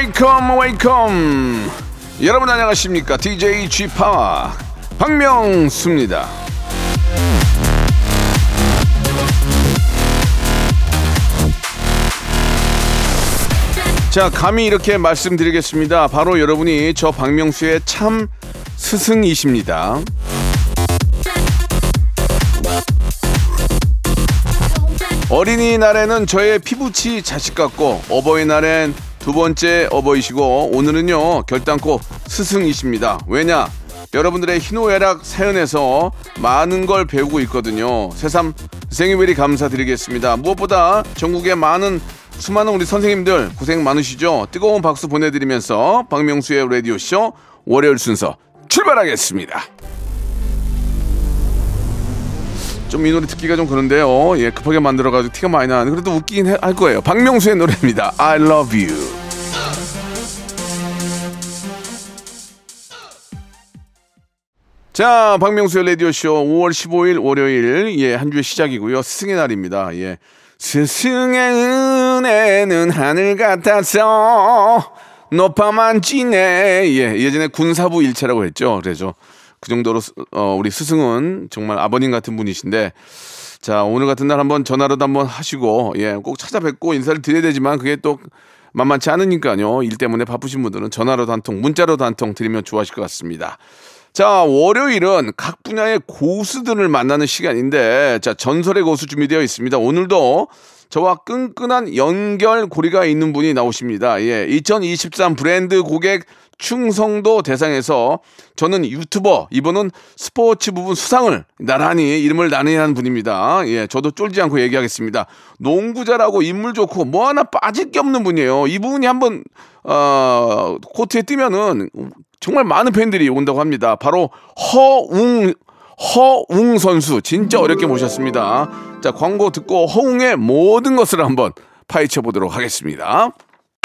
Welcome welcome. 여러분 안녕하십니까? DJ G.Park 박명수입니다. 자 감히 이렇게 말씀드리겠습니다. 바로 여러분이 저 박명수의 참 스승이십니다. 어린이날에는 저의 피부치 자식 같고 어버이날엔 두 번째 어버이시고 오늘은요 결단코 스승이십니다. 왜냐? 여러분들의 희노애락 사연에서 많은 걸 배우고 있거든요. 새삼 생일베리 감사드리겠습니다. 무엇보다 전국의 많은 수많은 우리 선생님들 고생 많으시죠? 뜨거운 박수 보내드리면서 박명수의 라디오쇼 월요일 순서 출발하겠습니다. 좀 이 노래 듣기가 좀 그런데요. 예, 급하게 만들어가지고 티가 많이 나는데 그래도 웃기긴 해- 할 거예요. 박명수의 노래입니다. I love you. 자, 박명수의 라디오쇼 5월 15일 월요일, 예, 한 주의 시작이고요. 스승의 날입니다. 예. 스승의 은혜는 하늘 같아서 높아만 지네. 예, 예전에 군사부 일체라고 했죠. 그래죠. 그 정도로, 스- 어, 우리 스승은 정말 아버님 같은 분이신데, 자, 오늘 같은 날 한번 전화로도 한번 하시고, 예, 꼭 찾아뵙고 인사를 드려야 되지만 그게 또 만만치 않으니까요. 일 때문에 바쁘신 분들은 전화로도 한 통, 문자로도 한 통 드리면 좋아하실 것 같습니다. 자, 월요일은 각 분야의 고수들을 만나는 시간인데, 자, 전설의 고수 준비되어 있습니다. 오늘도 저와 끈끈한 연결고리가 있는 분이 나오십니다. 예, 2023 브랜드 고객 충성도 대상에서 저는 유튜버, 이분은 스포츠 부분 수상을 나란히 이름을 나란히 한 분입니다. 예, 저도 쫄지 않고 얘기하겠습니다. 농구 잘하고 인물 좋고 뭐 하나 빠질 게 없는 분이에요. 이분이 한번, 어, 코트에 뛰면은 정말 많은 팬들이 온다고 합니다. 바로 허웅 허웅 선수 진짜 어렵게 모셨습니다. 자 광고 듣고 허웅의 모든 것을 한번 파헤쳐 보도록 하겠습니다.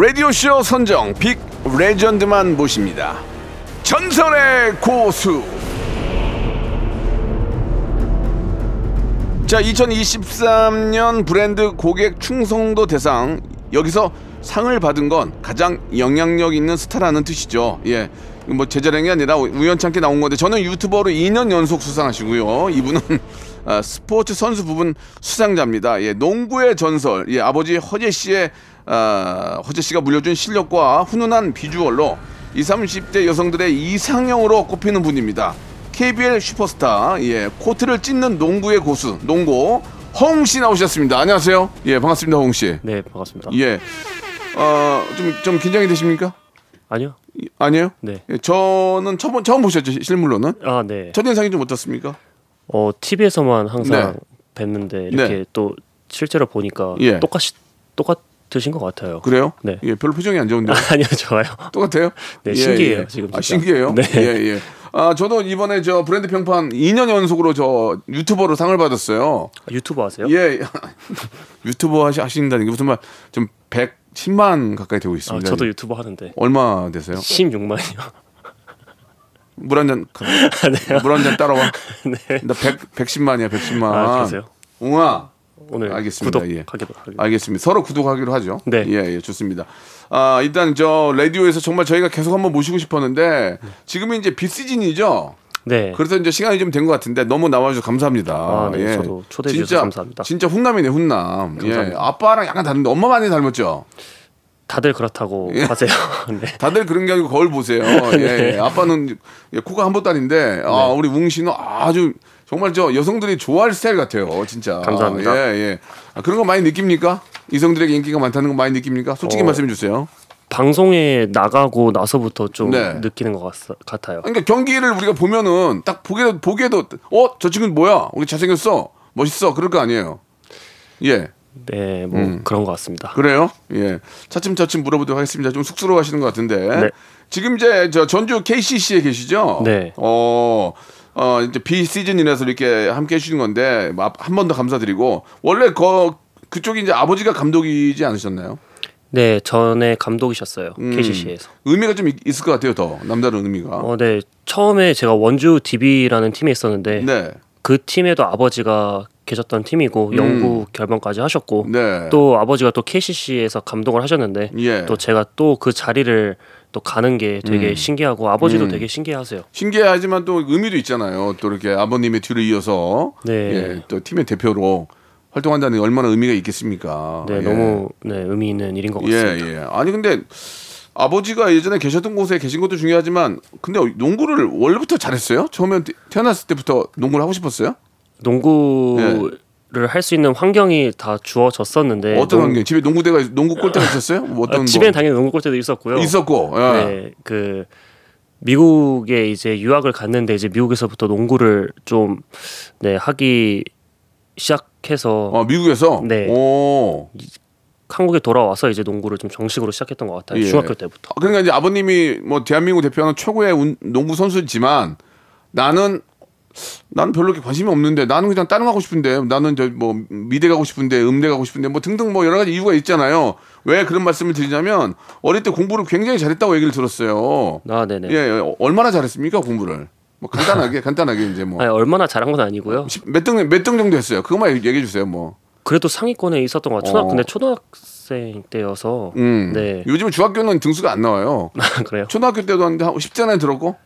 라디오 쇼 선정 빅 레전드만 모십니다. 전설의 고수. 자, 2023년 브랜드 고객 충성도 대상 여기서 상을 받은 건 가장 영향력 있는 스타라는 뜻이죠. 예. 뭐 제자량이 아니라 우연찮게 나온 건데 저는 유튜버로 2년 연속 수상하시고요. 이분은 아, 스포츠 선수 부분 수상자입니다. 예, 농구의 전설. 예, 아버지 허재 씨의 아, 허재 씨가 물려준 실력과 훈훈한 비주얼로 20, 30대 여성들의 이상형으로 꼽히는 분입니다. KBL 슈퍼스타, 예, 코트를 찢는 농구의 고수, 농구 허웅 씨 나오셨습니다. 안녕하세요. 예, 반갑습니다, 허웅 씨. 네, 반갑습니다. 예, 어, 좀, 좀 긴장이 되십니까? 아니요. 이- 아니에요? 네. 예, 저는 처음, 처음 보셨죠, 시- 실물로는? 아, 네. 첫인상이 좀 어떻습니까? 어, TV에서만 항상 네. 뵀는데 이렇게 네. 또 실제로 보니까 예. 똑같이 똑같 으신 것 같아요. 그래요? 네. 예, 별로 표정이 안 좋은데. 아니요, 좋아요. 똑같아요? 네, 신기해요, 지금 아, 진짜. 신기해요? 네. 예, 예. 아, 저도 이번에 저 브랜드 평판 2년 연속으로 저 유튜버로 상을 받았어요. 아, 유튜브 하세요? 예. 유튜버 하시, 하신다는 게 무슨 말, 좀 110만 가까이 되고 아, 있습니다. 저도 유튜브 하는데 얼마 되세요? 16만이요. 물 한 잔, 물한 잔 따라와. 나 100, 110만이야, 110만. 아, 그러세요? 웅아. 오늘 알겠습니다. 구독하기로 예. 알겠습니다. 서로 구독하기로 하죠. 네. 예, 예, 좋습니다. 아, 일단 저 라디오에서 정말 저희가 계속 한번 모시고 싶었는데 지금은 이제 비시즌이죠. 네. 그래서 이제 시간이 좀 된 것 같은데 너무 나와주셔서 감사합니다. 아, 네. 예. 저도 초대해 주셔서 진짜, 감사합니다. 진짜 훈남이네, 훈남. 예. 감사합니다. 아빠랑 약간 다른데 엄마 많이 닮았죠? 다들 그렇다고 하세요. 네. 다들 그런 게 아니고 거울 보세요. 예, 예. 아빠는 예, 코가 한 보따리인데 아, 네. 우리 웅 씨는 아주 정말 저 여성들이 좋아할 스타일 같아요. 진짜. 감사합니다. 예, 예. 아, 그런 거 많이 느낍니까? 이성들에게 인기가 많다는 거 많이 느낍니까? 솔직히 어. 말씀해 주세요. 방송에 나가고 나서부터 좀 네. 느끼는 것 같, 같아요. 그러니까 경기를 우리가 보면은 딱 보기에도 보기에도 어 저 친구 뭐야? 우리 잘생겼어, 멋있어, 그럴 거 아니에요. 예, 네, 뭐 음. 그런 것 같습니다. 그래요? 예, 차츰차츰 물어보도록 하겠습니다. 좀 쑥스러워하시는 것 같은데 네. 지금 이제 저 전주 KCC에 계시죠? 네. 어. 어 이제 비 시즌이라서 이렇게 함께 해주시는 건데 한 번 더 감사드리고 원래 거 그쪽이 이제 아버지가 감독이지 않으셨나요? 네, 전에 감독이셨어요. 음. KCC에서. 의미가 좀 있- 있을 것 같아요, 더 남다른 의미가. 어, 네. 처음에 제가 원주 DB라는 팀에 있었는데 네, 그 팀에도 아버지가 계셨던 팀이고 영구 결번까지 하셨고 음. 네. 또 아버지가 또 KCC에서 감독을 하셨는데 예. 또 제가 또 그 자리를 또 가는 게 되게 음. 신기하고 아버지도 되게 신기하세요. 신기하지만 또 의미도 있잖아요. 또 이렇게 아버님의 뒤를 이어서 네. 예, 또 팀의 대표로 활동한다는 게 얼마나 의미가 있겠습니까? 네, 예. 너무 네, 의미 있는 일인 것 예, 같습니다. 예. 아니 근데 아버지가 예전에 계셨던 곳에 계신 것도 중요하지만 근데 농구를 원래부터 잘했어요? 처음에 태- 태어났을 때부터 농구를 하고 싶었어요? 농구 를 할 수 있는 환경이 다 주어졌었는데 네. 어떤 농- 환경? 집에 농구대가 농구 골대가 있었어요? 뭐 어떤 아, 집엔 뭐 당연히 농구 골대도 있었고요. 있었고. 예. 네, 그 미국에 이제 유학을 갔는데 이제 미국에서부터 농구를 좀 네, 하기 시작해서 어, 미국에서 네. 오. 한국에 돌아와서 이제 농구를 좀 정식으로 시작했던 것 같아요. 예. 중학교 때부터. 아, 그러니까 이제 아버님이 뭐 대한민국 대표하는 최고의 운- 농구 선수지만 나는 나는 별로 이렇게 관심이 없는데 나는 그냥 다른 거 하고 싶은데 나는 저 뭐 미대 가고 싶은데 음대 가고 싶은데 뭐 등등 뭐 여러 가지 이유가 있잖아요. 왜 그런 말씀을 드리냐면 어릴 때 공부를 굉장히 잘했다고 얘기를 들었어요. 아, 네네. 예, 예. 어, 얼마나 잘했습니까 공부를? 뭐 간단하게 간단하게 이제 뭐 아니, 얼마나 잘한 건 아니고요. 몇 등 몇 등 정도 했어요. 그것만 얘기해 주세요. 뭐. 그래도 상위권에 있었던 것 같아요. 초등 어. 근데 초등학생 때여서 음. 네. 요즘은 중학교는 등수가 안 나와요. 그래요. 초등학교 때도 한데 한 10전 에 들었고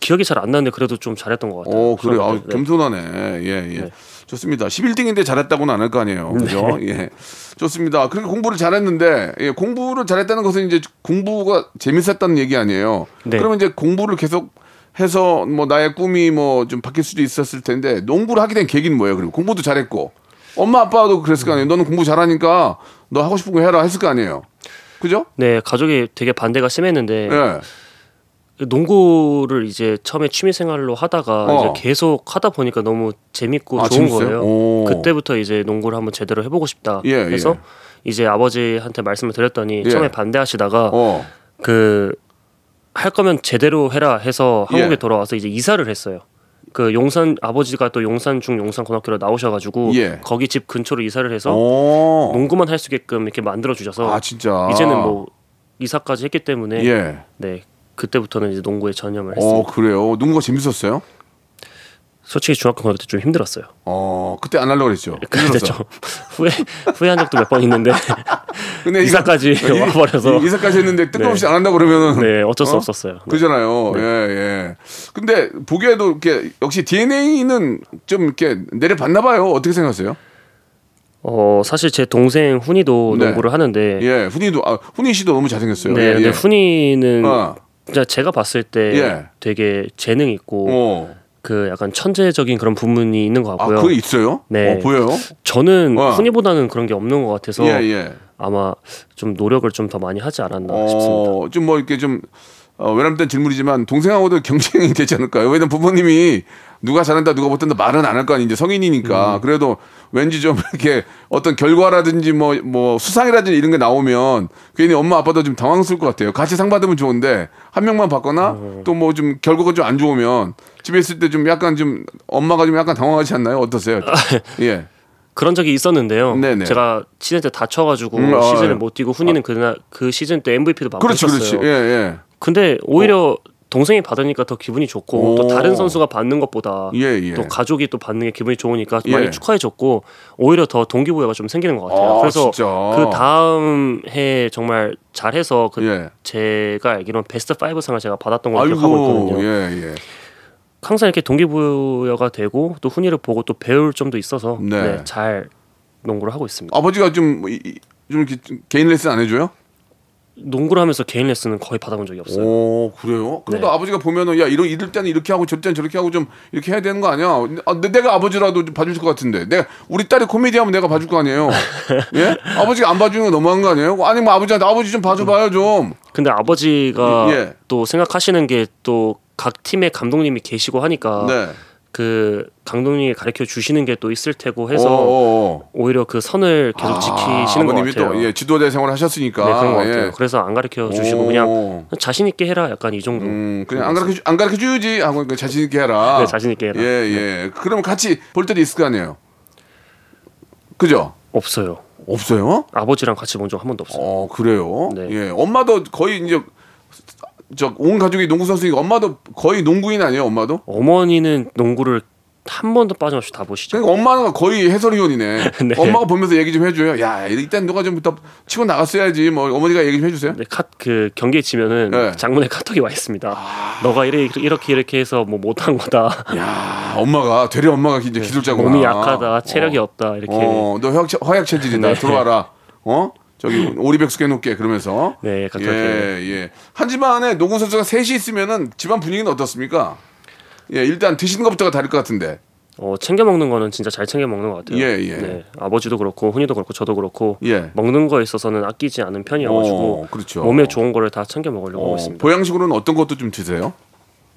기억이 잘 안 나는데 그래도 좀 잘했던 것 같아요. 오, 그래요. 아. 네. 겸손하네. 예, 예. 네. 좋습니다. 11등인데 잘했다고는 안 할 거 아니에요. 그죠? 예. 좋습니다. 그렇게 공부를 잘했는데, 예, 공부를 잘했다는 것은 이제 공부가 재밌었다는 얘기 아니에요. 네. 그러면 이제 공부를 계속 해서 뭐 나의 꿈이 뭐 좀 바뀔 수도 있었을 텐데, 농구를 하게 된 계기는 뭐예요? 그리고 공부도 잘했고, 엄마 아빠도 그랬을 거 아니에요. 너는 공부 잘하니까 너 하고 싶은 거 해라 했을 거 아니에요. 그죠? 네, 가족이 되게 반대가 심했는데 예. 농구를 이제 처음에 취미 생활로 하다가 어. 이제 계속 하다 보니까 너무 재밌고 아, 좋은 재밌어요? 거예요. 오. 그때부터 이제 농구를 한번 제대로 해보고 싶다 예, 해서 예. 이제 아버지한테 말씀을 드렸더니 예. 처음에 반대하시다가 어. 그할 거면 제대로 해라 해서 한국에 예. 돌아와서 이제 이사를 했어요. 그 용산 아버지가 또 용산 중 용산 고등학교로 나오셔가지고 예. 거기 집 근처로 이사를 해서 오. 농구만 할 수 있게끔 이렇게 만들어 주셔서 아. 이제는 뭐 이사까지 했기 때문에 예. 네 그때부터는 이제 농구에 전념을. 어, 그래요. 농구가 재밌었어요? 솔직히 중학교 고등학교 때 좀 힘들었어요. 어, 그때 안 하려고 그랬죠. 그때. 좀 후회 후회한 적도 몇 번 있는데 근데 이사까지 이거- 와버려서. 이- 이사까지 했는데 뜬금없이 네. 안 한다 그러면은 네 어쩔 수 어? 없었어요. 네. 그잖아요. 예, 예. 근데 보기에도 이렇게 역시 DNA는 좀 이렇게 내려봤나 봐요. 어떻게 생각하세요? 어 사실 제 동생 훈이도 네. 농구를 하는데 예, 훈이도 아, 훈이 씨도 너무 잘생겼어요. 네 예, 근데 예. 훈이는 어. 진짜 제가 봤을 때 예. 되게 재능 있고 어. 그 약간 천재적인 그런 부분이 있는 것 아, 같고요. 그게 있어요? 네. 어, 보여요? 저는 어. 훈이보다는 그런 게 없는 것 같아서 예, 예. 아마 좀 노력을 좀 더 많이 하지 않았나 싶습니다. 어, 좀뭐 이렇게 좀 어, 외람된 질문이지만 동생하고도 경쟁이 되지 않을까요? 왜냐면 부모님이 누가 잘한다 누가 못한다 말은 안 할 거 아니 이제 성인이니까 음. 그래도 왠지 좀 이렇게 어떤 결과라든지 뭐 뭐 수상이라든지 이런 게 나오면 괜히 엄마 아빠도 좀 당황스러울 것 같아요. 같이 상 받으면 좋은데 한 명만 받거나 음. 또뭐 좀 결과가 좀 안 좋으면 집에 있을 때 좀 약간 좀 엄마가 좀 약간 당황하지 않나요? 어떠세요? 예. 그런 적이 있었는데요. 네네. 제가 시즌 때 다쳐가지고 음, 아, 시즌을 예. 못 뛰고 훈이는 그날 그 시즌 때 MVP도 그렇지, 받으셨어요. 그렇지. 예, 예. 근데 오히려 동생이 받으니까 더 기분이 좋고 오. 또 다른 선수가 받는 것보다 예, 예. 또 가족이 또 받는 게 기분이 좋으니까 예. 많이 축하해줬고 오히려 더 동기부여가 좀 생기는 것 같아요. 아, 그래서 진짜. 그 다음 해 정말 잘해서 그 예. 제가 알기로는 베스트 5 상을 제가 받았던 걸로 기억하고 있거든요. 예, 예. 항상 이렇게 동기부여가 되고 또 훈이를 보고 또 배울 점도 있어서 네. 네, 잘 농구를 하고 있습니다. 아버지가 좀, 이- 이- 좀 이렇게 좀 개인 레슨 안 해줘요? 농구를 하면서 개인 레슨은 거의 받아본 적이 없어요. 오 그래요? 그래도 네. 아버지가 보면은 야 이런 이럴 때는 이렇게 하고 저럴 때는 저렇게 하고 좀 이렇게 해야 되는 거 아니야? 아, 내- 내가 아버지라도 좀 봐줄 것 같은데 내가 우리 딸이 코미디하면 내가 봐줄 거 아니에요? 예? 아버지가 안 봐주는 거 너무한 거 아니에요? 아니 뭐 아버지한테 아버지 좀 봐줘봐요 좀. 근데 아버지가 예. 또 생각하시는 게 또 각 팀의 감독님이 계시고 하니까 네. 그 감독님이 가르쳐 주시는 게 또 있을 테고 해서 어, 어. 오히려 그 선을 계속 지키시는 것 아버님이 같아요. 또 예, 지도자 생활을 하셨으니까. 네 그런 것 예. 같아요. 그래서 안 가르쳐 주시고 오. 그냥 자신 있게 해라 약간 이 정도. 음, 그냥 안 가르쳐 주- 안 가르쳐 주지 하고 자신 있게 해라. 네, 자신 있게 해라. 예, 예. 그러면 같이 볼 때도 있을 거 아니에요. 그죠? 없어요. 없어요? 아버지랑 같이 본 적 한 번도 없어요. 어, 그래요. 네. 예. 엄마도 거의 이제 저 온 가족이 농구 선수니까 엄마도 거의 농구인 아니에요, 엄마도? 어머니는 농구를 한 번도 빠짐없이 다 보시죠. 그러니까 엄마는 거의 해설위원이네. 네. 엄마가 보면서 얘기 좀 해줘요. 야, 일단 누가 좀더 치고 나갔어야지. 뭐 어머니가 얘기 좀 해주세요. 네, 카, 그 경기에 지면은 네. 장문에 카톡이 와 있습니다. 너가 이래, 이렇게 이렇게 해서 뭐 못한 거다. 야, 엄마가 되려 엄마가 이제 기술자구나. 네. 몸이 약하다. 체력이 어. 없다. 이렇게. 어, 너 허약, 허약 체질이다. 네. 들어와라. 어? 저기 오리백숙 해놓게 그러면서. 네, 예. 예. 한 집안에 농구 선수가 셋이 있으면은 집안 분위기는 어떻습니까? 예, 일단 드시는 것부터가 다를 것 같은데. 어, 챙겨 먹는 거는 진짜 잘 챙겨 먹는 것 같아요. 예, 예. 네, 아버지도 그렇고 훈이도 그렇고 저도 그렇고 예. 먹는 거에 있어서는 아끼지 않은 편이어가지고 어, 그렇죠. 몸에 좋은 거를 다 챙겨 먹으려고 하고 어, 있습니다. 보양식으로는 어떤 것도 좀 드세요?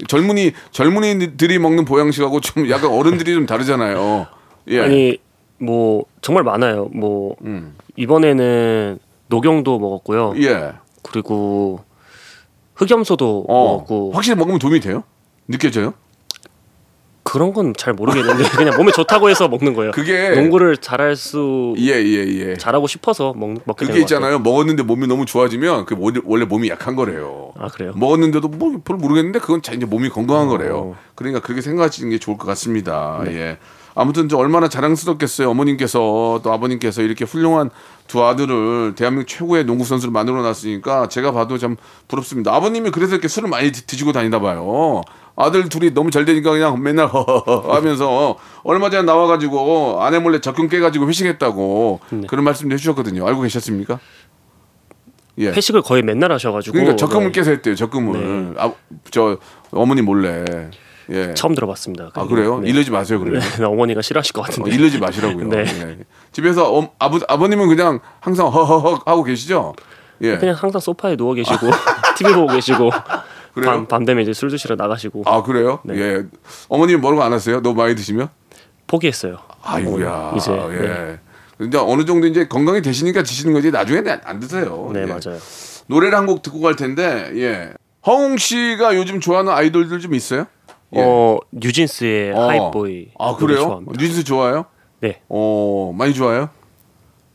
젊은이 젊은이들이 먹는 보양식하고 좀 약간 어른들이 좀 다르잖아요. 예. 아니 뭐 정말 많아요. 뭐 음. 이번에는 녹용도 먹었고요. 예. 그리고 흑염소도 어. 먹었고 확실히 먹으면 도움이 돼요? 느껴져요? 그런 건 잘 모르겠는데 그냥 몸에 좋다고 해서 먹는 거예요. 그게- 농구를 잘할 수 예, 예, 예. 잘하고 싶어서 먹, 먹게 그게 있잖아요. 먹었는데 몸이 너무 좋아지면 그 원래- 원래 몸이 약한 거래요. 아 그래요? 먹었는데도 뭐별 모르겠는데 그건 자- 이제 몸이 건강한 어. 거래요. 그러니까 그렇게 생각하시는 게 좋을 것 같습니다. 예. 아무튼 저 얼마나 자랑스럽겠어요. 어머님께서 또 아버님께서 이렇게 훌륭한 두 아들을 대한민국 최고의 농구 선수를 만들어 놨으니까 제가 봐도 참 부럽습니다. 아버님이 그래서 이렇게 술을 많이 드- 드시고 다니나 봐요. 아들 둘이 너무 잘 되니까 그냥 맨날 하면서 얼마 전에 나와가지고 아내 몰래 적금 깨가지고 회식했다고 네. 그런 말씀도 해주셨거든요. 알고 계셨습니까? 예. 회식을 거의 맨날 하셔가지고 그러니까 적금을 네, 깨서 했대요. 적금을. 아, 저 어머니 몰래. 예. 처음 들어봤습니다. 아 그래요? 네. 이러지 마세요. 그러면. 네, 어머니가 싫어하실 것 어, 같은데. 이러지 마시라고요. 네. 예. 집에서 어, 아버 아버님은 그냥 항상 허허허 하고 계시죠? 예. 그냥 항상 소파에 누워 계시고 TV 보고 계시고 그래요? 밤, 밤 되면 이제 술 드시러 나가시고 아 그래요? 네. 예. 어머님 뭐라고 안 하세요? 너무 많이 드시면? 포기했어요. 아이고야. 이제 예. 네. 근데 어느 정도 이제 건강이 되시니까 드시는 거지 나중에는 안- 안 드세요. 네 예. 맞아요. 노래를 한 곡 듣고 갈 텐데 예. 허웅 씨가 요즘 좋아하는 아이돌들 좀 있어요? 예. 어 뉴진스의 어. 하이보이 아 그래요? 좋아합니다. 뉴진스 좋아요? 네, 어 많이 좋아요?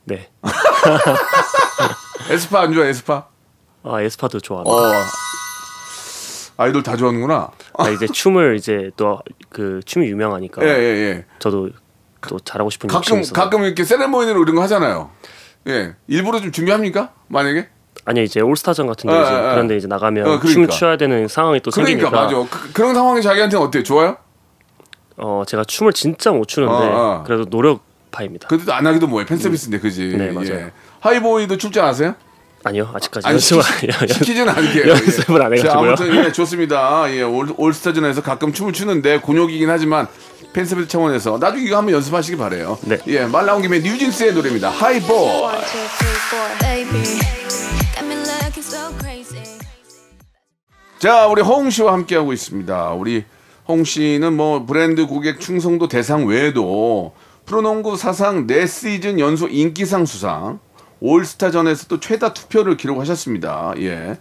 네. 에스파 안 좋아 에스파? 아 에스파도 좋아합니다. 어 아이돌 다 좋아하는구나. 아, 이제 춤을 이제 또 그 춤이 유명하니까 예예 예. 저도 또 잘하고 싶은 가끔 가끔 이렇게 세레모니로 이런 거 하잖아요. 예 일부러 좀 준비합니까? 만약에? 아니요 이제 올스타전 같은 어, 데 이제 어, 어. 그런데 이제 나가면 어, 그러니까. 춤을 춰야 되는 상황이 또 그러니까 생기니까 맞아. 그, 그런 상황이 자기한테는 어때요? 좋아요? 어 제가 춤을 진짜 못 추는데 어, 어. 그래도 노력파입니다. 그래도 안 하기도 뭐해 팬 서비스인데 그지? 네, 맞아요. 예. 하이보이도 출전 아세요? 아니요 아직까지 아니 시키, 해요. 시키지는 않게요. 연습을 안 예. 자, 해가지고요. 아무튼 예 좋습니다. 예 올, 올스타전에서 가끔 춤을 추는데 곤욕이긴 하지만 팬 서비스 차원에서 나중에 이거 한번 연습하시기 바래요. 네. 예말 나온 김에 뉴진스의 노래입니다. 하이보이. 자, 우리 허웅 씨와 함께 하고 있습니다. 우리 허웅 씨는 뭐 브랜드 고객 충성도 대상 외에도 프로농구 사상 네 시즌 연속 인기상 수상, 올스타전에서도 최다 투표를 기록하셨습니다. 예.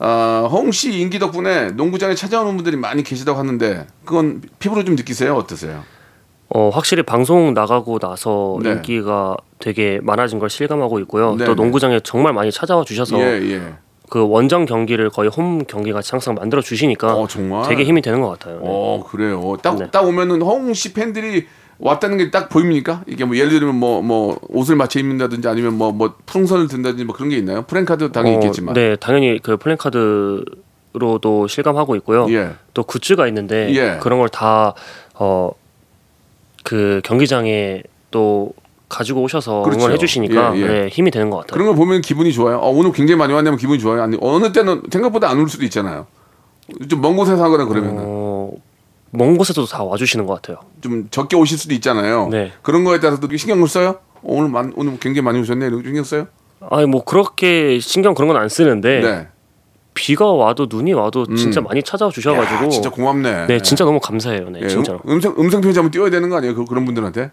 아, 허웅 씨 인기 덕분에 농구장에 찾아오는 분들이 많이 계시다고 하는데 그건 피부로 좀 느끼세요? 어떠세요? 어 확실히 방송 나가고 나서 네. 인기가 되게 많아진 걸 실감하고 있고요. 네, 또 네. 농구장에 정말 많이 찾아와 주셔서 예, 예. 그 원정 경기를 거의 홈 경기 같이 항상 만들어 주시니까 어, 정말? 되게 힘이 되는 것 같아요. 네. 어 그래요. 딱딱 네. 오면은 허웅 씨 팬들이 왔다는 게 딱 보입니까? 이게 뭐 예를 들면 뭐 뭐 옷을 맞춰 입는다든지 아니면 뭐뭐 풍선을 든다든지 뭐 그런 게 있나요? 프랭카드 당연히 어, 있겠지만. 네, 당연히 그 플랜카드로도 실감하고 있고요. 예. 또 굿즈가 있는데 예. 그런 걸 다 어 그 경기장에 또 가지고 오셔서 그렇죠. 응원해 주시니까 예, 예. 네, 힘이 되는 것 같아요. 그런 거 보면 기분이 좋아요. 어, 오늘 굉장히 많이 왔냐면 기분이 좋아요. 아니 어느 때는 생각보다 안 올 수도 있잖아요. 좀 먼 곳에서 하거나 그러면 은 어, 먼 곳에서도 다 와주시는 것 같아요. 좀 적게 오실 수도 있잖아요. 네. 그런 거에 따라서도 신경을 써요. 어, 오늘 많, 오늘 굉장히 많이 오셨네. 이렇게 신경 써요? 아니 뭐 그렇게 신경 그런 건 안 쓰는데 네. 비가 와도 눈이 와도 진짜 음. 많이 찾아와 주셔가지고 야, 진짜 고맙네. 네 진짜 너무 감사해요. 네 예, 진짜로. 음, 성 음성 편지 한번 띄워야 되는 거 아니에요? 그, 그런 분들한테.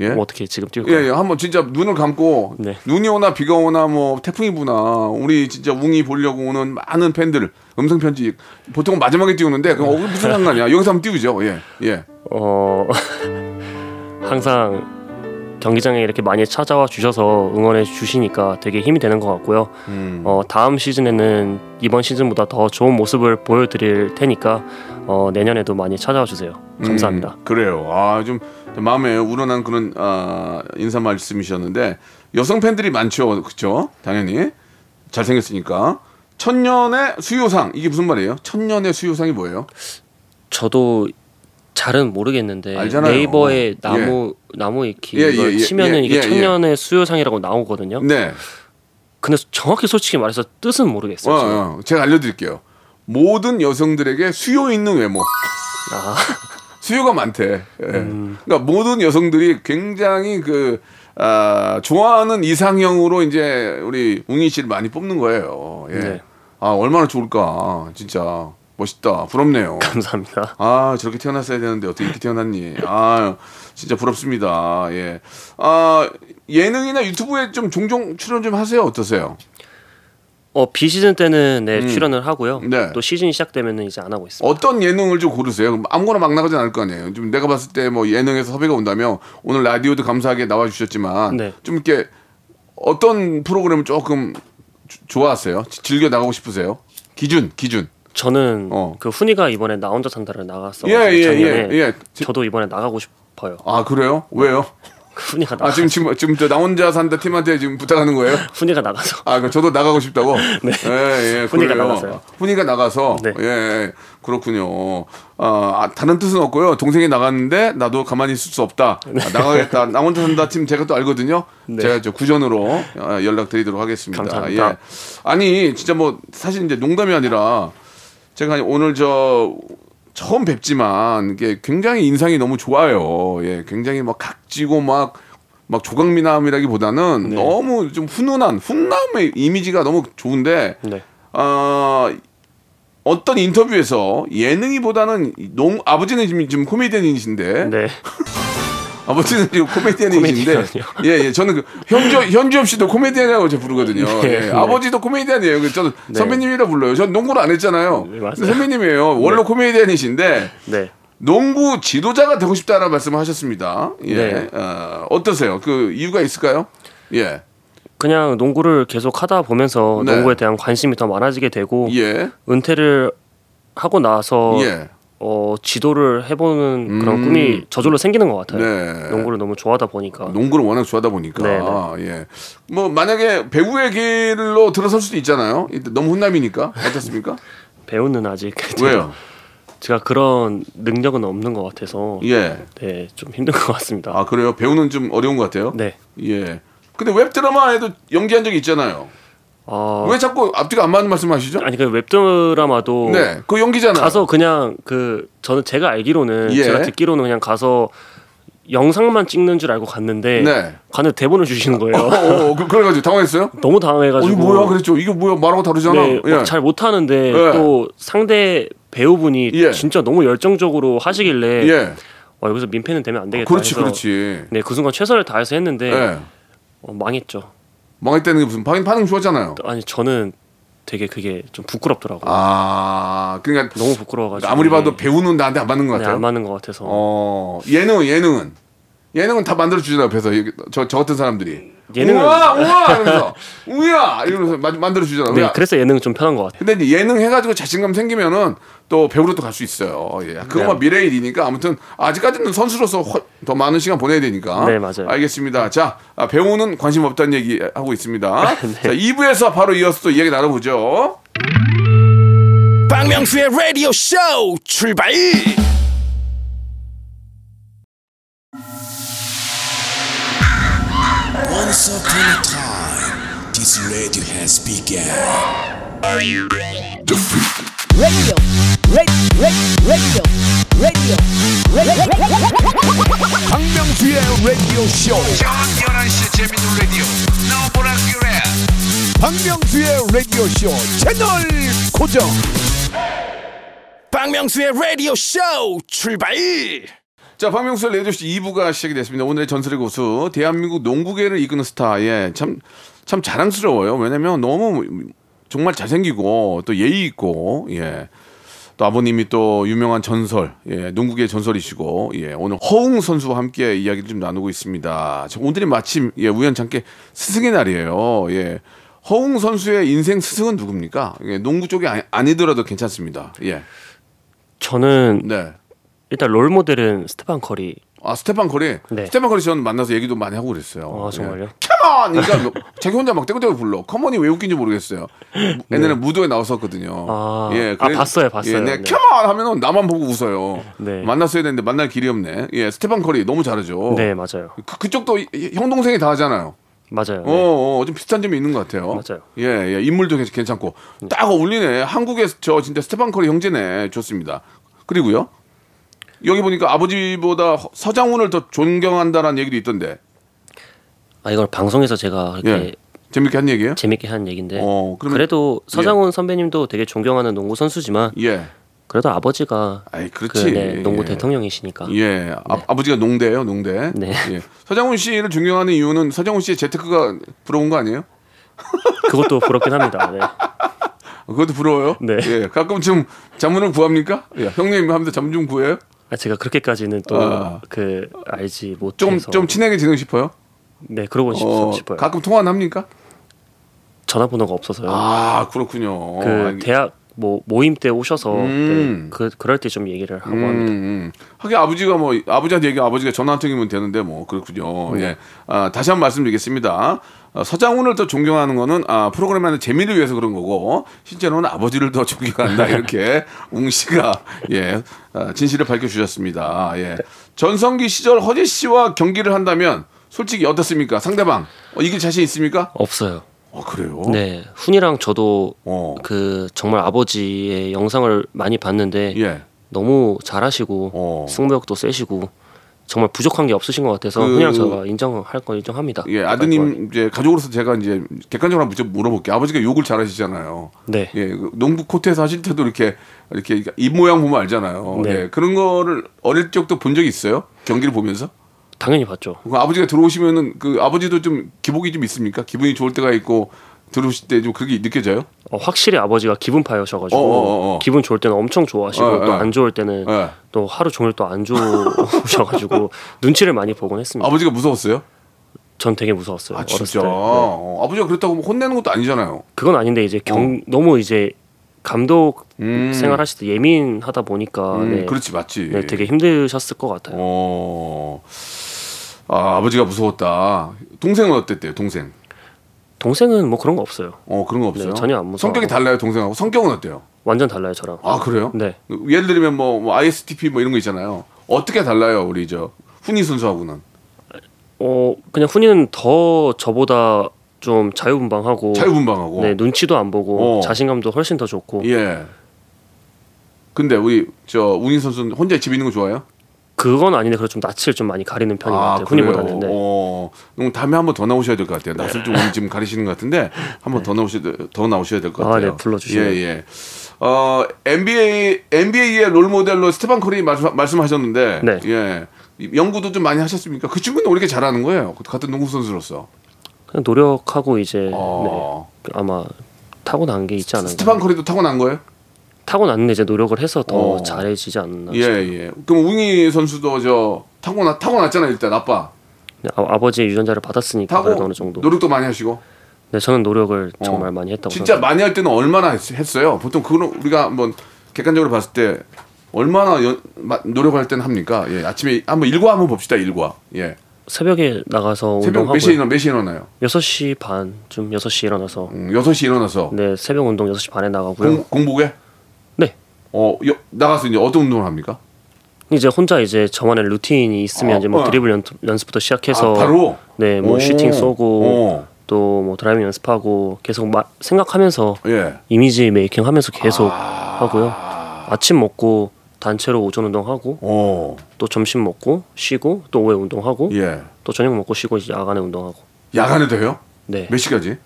예. 뭐 어떻게 지금 띄울 예, 까요 예, 한번 진짜 눈을 감고 네. 눈이 오나 비가 오나 뭐 태풍이 부나 우리 진짜 웅이 보려고 오는 많은 팬들 음성 편지 보통 은 마지막에 띄우는데 그럼 어, 무슨 상관이야? 여기서 한번 띄우죠. 예, 예. 어 항상 경기장에 이렇게 많이 찾아와 주셔서 응원해 주시니까 되게 힘이 되는 것 같고요. 음. 어 다음 시즌에는 이번 시즌보다 더 좋은 모습을 보여드릴 테니까 어 내년에도 많이 찾아와 주세요. 감사합니다. 음, 그래요. 아, 좀 마음에 우러난 그런 아, 인사 말씀이셨는데 여성 팬들이 많죠. 그렇죠? 당연히 잘생겼으니까. 천년의 수요상 이게 무슨 말이에요? 천년의 수요상이 뭐예요? 저도 잘은 모르겠는데 알잖아요. 네이버에 나무 나무 위키 예, 예, 예, 치면은 예, 이게 예, 천년의 수요상이라고 나오거든요. 네. 근데 정확히 솔직히 말해서 뜻은 모르겠어요. 어. 어, 제가 알려드릴게요. 모든 여성들에게 수요 있는 외모. 아, 수요가 많대. 예. 음. 그러니까 모든 여성들이 굉장히 그 아, 좋아하는 이상형으로 이제 우리 웅이 씨를 많이 뽑는 거예요. 예. 네. 아 얼마나 좋을까. 진짜 멋있다. 부럽네요. 감사합니다. 아 저렇게 태어났어야 되는데 어떻게 이렇게 태어났니? 아 진짜 부럽습니다. 예. 아 예능이나 유튜브에 좀 종종 출연 좀 하세요. 어떠세요? 어 비시즌 때는 네 출연을 하고요. 음. 네. 또 시즌이 시작되면은 이제 안 하고 있습니다. 어떤 예능을 좀 고르세요? 아무거나 막 나가진 않을 거 아니에요. 좀 내가 봤을 때 뭐 예능에서 섭외가 온다면 오늘 라디오도 감사하게 나와 주셨지만 네. 좀 이렇게 어떤 프로그램을 조금 주- 좋아하세요? 지- 즐겨 나가고 싶으세요? 기준 기준. 저는 어. 그 훈이가 이번에 나 혼자 산다를 나갔어. 예, 예, 작년에 예, 예. 저도 이번에 나가고 싶어요. 아 그래요? 왜요? 그 훈이가 나 아 지금 지금 지금 저 나 혼자 산다 팀한테 지금 부탁하는 거예요? 훈이가 나가서 아, 저도 나가고 싶다고? 네. 예, 예. 훈이가. 나가서요. 훈이가 나가서? 네. 예, 예. 그렇군요. 아, 다른 뜻은 없고요. 동생이 나갔는데 나도 가만히 있을 수 없다. 아, 나가겠다. 나 혼자 산다 팀 제가 또 알거든요. 네. 제가 저 구전으로 어, 연락드리도록 하겠습니다. 감사합니다. 예. 아니, 진짜 뭐 사실 이제 농담이 아니라 제가 오늘 저 처음 뵙지만 이게 굉장히 인상이 너무 좋아요. 예, 굉장히 막 각지고 막 막 조각미남이라기보다는 네. 너무 좀 훈훈한 훈남의 이미지가 너무 좋은데 네. 어, 어떤 인터뷰에서 예능이보다는 농 아버지는 지금, 지금 코미디언이신데 네. 아버지는 지금 코미디언이신데? 예, 예 저는 그 현주 현주엽 씨도 코미디언이라고 제가 부르거든요. 네, 예, 네. 아버지도 코미디언이에요. 그래서 저는 네. 선배님이라 불러요. 전 농구를 안 했잖아요. 네, 선배님이에요. 원래 코미디언이신데 네. 농구 지도자가 되고 싶다라는 말씀을 하셨습니다. 예. 네. 어, 어떠세요? 그 이유가 있을까요? 예. 그냥 농구를 계속 하다 보면서 네. 농구에 대한 관심이 더 많아지게 되고 예. 은퇴를 하고 나서 예. 어, 지도를 해보는 그런 음. 꿈이 저절로 생기는 것 같아요. 네. 농구를 너무 좋아하다 보니까. 농구를 워낙 좋아하다 보니까 네, 예. 뭐 만약에 배우의 길로 들어설 수도 있잖아요. 너무 훈남이니까 어떻습니까? 배우는 아직 왜요? 제가 그런 능력은 없는 것 같아서 예. 네, 좀 힘든 것 같습니다. 아 그래요? 배우는 좀 어려운 것 같아요. 네. 예. 근데 웹 드라마에도 연기한 적이 있잖아요. 어, 왜 자꾸 앞뒤가 안 맞는 말씀하시죠? 아니 그 웹드라마도 네, 그 연기잖아요. 가서 그냥 그 저는 제가 알기로는 예. 제가 듣기로는 그냥 가서 영상만 찍는 줄 알고 갔는데 네. 갔는데 대본을 주시는 거예요. 어, 어, 그, 그래가지고 당황했어요? 너무 어, 당황해가지고 이거 뭐야? 그랬죠. 이게 뭐야? 말하고 다르잖아. 네, 예. 잘 못하는데 예. 또 상대 배우분이 예. 진짜 너무 열정적으로 하시길래 예. 와 여기서 민폐는 되면 안 되겠다 그렇지, 그렇지. 네, 그 순간 최선을 다해서 했는데 예. 어, 망했죠. 망했다는 게 무슨 반응, 반응 좋았잖아요. 아니 저는 되게 그게 좀 부끄럽더라고요. 아, 그러니까 너무 부끄러워가지고 아무리 봐도 네, 배우는 나한테 안 맞는 것 네, 같아요. 안 맞는 것 같아서 어, 예능은 예능은 예능은 다 만들어 주잖아요. 옆에서 저저 저 같은 사람들이 예능은- 우와 우와 이러면서 우야 이러면서 마- 만들어 주잖아요. 네, 그래서 예능은 좀 편한 것 같아요. 근데 이제 예능 해가지고 자신감 생기면은 또 배우로 또 갈 수 있어요. 예. 그거만 네. 미래의 일이니까 아무튼 아직까지는 선수로서 훨- 더 많은 시간 보내야 되니까. 네, 맞아요. 알겠습니다. 자, 아, 배우는 관심 없다는 얘기 하고 있습니다. 네. 자, 2부에서 바로 이어서 또 이야기 나눠보죠. 박명수의 라디오 쇼 출발 Once upon a time, this radio has begun. Radio, radio, radio, radio, radio. 박명수의 라디오 쇼. 저녁 11시 재밌는 라디오 너보라 그래 박명수의 라디오 쇼 채널 고정. 박명수의 라디오 쇼 출발 자, 박명수의 레디오쇼 2부가 시작이 됐습니다. 오늘의 전설의 고수, 대한민국 농구계를 이끄는 스타, 예, 참, 참 자랑스러워요. 왜냐면 너무 정말 잘생기고 또 예의 있고, 예. 또 아버님이 또 유명한 전설, 예, 농구계 전설이시고, 예, 오늘 허웅 선수와 함께 이야기를 좀 나누고 있습니다. 자, 오늘이 마침, 예, 우연찮게 스승의 날이에요. 예. 허웅 선수의 인생 스승은 누굽니까? 예, 농구 쪽이 아니, 아니더라도 괜찮습니다. 예. 저는 네. 일단 롤 모델은 스테판 커리. 아 스테판 커리 네. 스테판 커리 전 만나서 얘기도 많이 하고 그랬어요. 아, 정말요? Come on! 그러니까 뭐 자기 혼자 막 떼고떼고 불러. Come on이 왜 웃긴지 모르겠어요. 옛날에 무도에 나왔었거든요. 네. 아, 예, 아, 봤어요, 봤어요. 예, 네, 네. Come on 하면은 나만 보고 웃어요. 네. 만났어야 되는데 만날 길이 없네. 예, 스테판 커리 너무 잘하죠. 네, 맞아요. 그, 그쪽도 형 동생이 다 하잖아요. 맞아요. 어, 네. 어, 좀 비슷한 점이 있는 것 같아요. 맞아요. 예, 예, 인물도 괜- 괜찮고 딱 어울리네. 한국의 저 진짜 스테판 커리 형제네. 좋습니다. 그리고요. 여기 보니까 아버지보다 허- 서장훈을 더 존경한다라는 얘기도 있던데. 아 이걸 방송에서 제가 이렇게 예. 재밌게 한 얘기예요? 재밌게 한 얘긴데. 어, 그러면- 그래도 서장훈 선배님도 되게 존경하는 농구 선수지만 예. 그래도 아버지가 아이, 그, 그렇지. 네, 농구 예. 대통령이시니까. 예. 아, 버지가 농대예요, 농대. 네. 예. 서장훈 씨를 존경하는 이유는 서장훈 씨의 재테크가 부러운 거 아니에요? 그것도 부럽긴 합니다. 네. 그것도 부러워요? 네. 예. 가끔 좀 자문을 구합니까? 예. 형님 하면서 자문 좀 구해요? 아, 제가 그렇게까지는 아. 또그 알지 못해서. 좀, 좀 친하게 지내고 싶어요? 네, 그러고 싶, 어, 싶어요. 가끔 통화는 합니까? 전화번호가 없어서요. 아, 그렇군요. 그 알겠- 대학 뭐 모임 때 오셔서 음. 네, 그 그럴 때 좀 얘기를 하고 음, 합니다. 음. 하긴 아버지가 뭐 아버지한테 얘기 아버지가 전화 한 통이면 되는데 뭐 그렇군요. 네. 예. 아, 다시 한번 말씀드리겠습니다. 어, 서장훈을 더 존경하는 거는 아, 프로그램 안에 재미를 위해서 그런 거고 실제로는 아버지를 더 존경한다 이렇게 웅 씨가 예 아, 진실을 밝혀주셨습니다. 예. 전성기 시절 허재 씨와 경기를 한다면 솔직히 어떻습니까? 상대방 어, 이길 자신 있습니까? 없어요. 어 그래요? 네, 훈이랑 저도 어. 그 정말 아버지의 영상을 많이 봤는데 예. 너무 잘하시고 어. 승부욕도 세시고 정말 부족한 게 없으신 것 같아서 그- 훈이랑 제가 인정할 거 인정합니다. 예, 아드님 이제 가족으로서 제가 이제 객관적으로 한번 좀 물어볼게요. 아버지가 욕을 잘하시잖아요. 네. 예, 그 농구 코트에서 하실 때도 이렇게 이렇게 입 모양 보면 알잖아요. 네. 예, 그런 거를 어릴 적도 본 적이 있어요? 경기를 보면서? 당연히 봤죠. 그 아버지가 들어오시면은 그 아버지도 좀 기복이 좀 있습니까? 기분이 좋을 때가 있고 들어오실 때 좀 그게 느껴져요? 어, 확실히 아버지가 기분 파여셔가지고 어, 어, 어, 어. 기분 좋을 때는 엄청 좋아하시고 어, 또 어. 안 좋을 때는 예. 또 하루 종일 또 안 좋으셔가지고 눈치를 많이 보곤 했습니다. 아버지가 무서웠어요? 전 되게 무서웠어요. 아 어렸을 진짜. 때. 네. 어, 아버지가 그렇다고 뭐 혼내는 것도 아니잖아요. 그건 아닌데 이제 경 너무 이제 감독 음. 생활하실 때 예민하다 보니까 음, 네, 그렇지 맞지. 네, 되게 힘드셨을 것 같아요. 어. 아, 아버지가 무서웠다. 동생은 어땠대요? 동생. 동생은 뭐 그런 거 없어요. 어 그런 거 없어요? 네, 전혀 안 무서워하고. 성격이 달라요 동생하고 성격은 어때요? 완전 달라요 저랑. 아 그래요? 네. 예를 들면 뭐, 뭐 ISTP 뭐 이런 거 있잖아요. 어떻게 달라요 우리 저 훈이 선수하고는? 어 그냥 훈이는 더 저보다 좀 자유분방하고 자유분방하고. 네 눈치도 안 보고 어. 자신감도 훨씬 더 좋고 예. 근데 우리 저 웅이 선수는 혼자 집에 있는 거 좋아해요? 그건 아닌데 그래도 좀 낯을 좀 많이 가리는 편인 것 같아요. 훈이보다는. 네. 어, 그럼 다음에 한번 더 나오셔야 될 것 같아요. 낯을 좀 지금 가리시는 것 같은데 한번 더 나오셔야 돼- 더 나오셔야 될것 아, 같아요. 네, 불러주시면. 예, 예. 어, NBA NBA의 롤 모델로 스테판 커리 말씀, 말씀하셨는데, 네. 예. 연구도 좀 많이 하셨습니까? 그 친구는 왜 이렇게 잘하는 거예요? 같은 농구 선수로서. 그냥 노력하고 이제 어. 네, 아마 타고난 게 있지 않은가. 스테판 커리도 타고난 거예요? 타고났는데 이제 노력을 해서 더 어. 잘해지지 않나. 예, 예. 그럼 웅이 선수도 저 타고나 타고났잖아요, 일단 아빠. 네, 아, 아버지의 유전자를 받았으니까 그래도 어느 정도. 노력도 많이 하시고. 네, 저는 노력을 어. 정말 많이 했다고 진짜 생각해요. 많이 할 때는 얼마나 했, 했어요? 보통 그거는 우리가 한번 객관적으로 봤을 때 얼마나 연, 마- 노력할 때는 합니까? 예, 아침에 한번 일과 한번 봅시다. 일과. 예. 새벽에 나가서 새벽 운동하고 몇 시에 일어나 몇 시에 일어나요? 6시 반쯤 6시 일어나서 음, 6시 일어나서 네, 새벽 운동 6시 반에 나가고요. 공, 공복에 네. 어, 여, 나가서 이제 어떤 운동을 합니까? 이제 혼자 이제 저만의 루틴이 있으면 어, 이제 뭐 어. 드리블 연, 연습부터 시작해서 아, 바로 네, 뭐 오. 슈팅 쏘고 어. 또뭐 드라이빙 연습하고 계속 마, 생각하면서 예. 이미지 메이킹 하면서 계속 하고요. 아침 먹고 단체로 오전 운동하고 어. 또 점심 먹고 쉬고 또 오후에 운동하고 예. 또 저녁 먹고 쉬고 이제 야간에 운동하고 야간에도 해요? 네. 몇 시까지?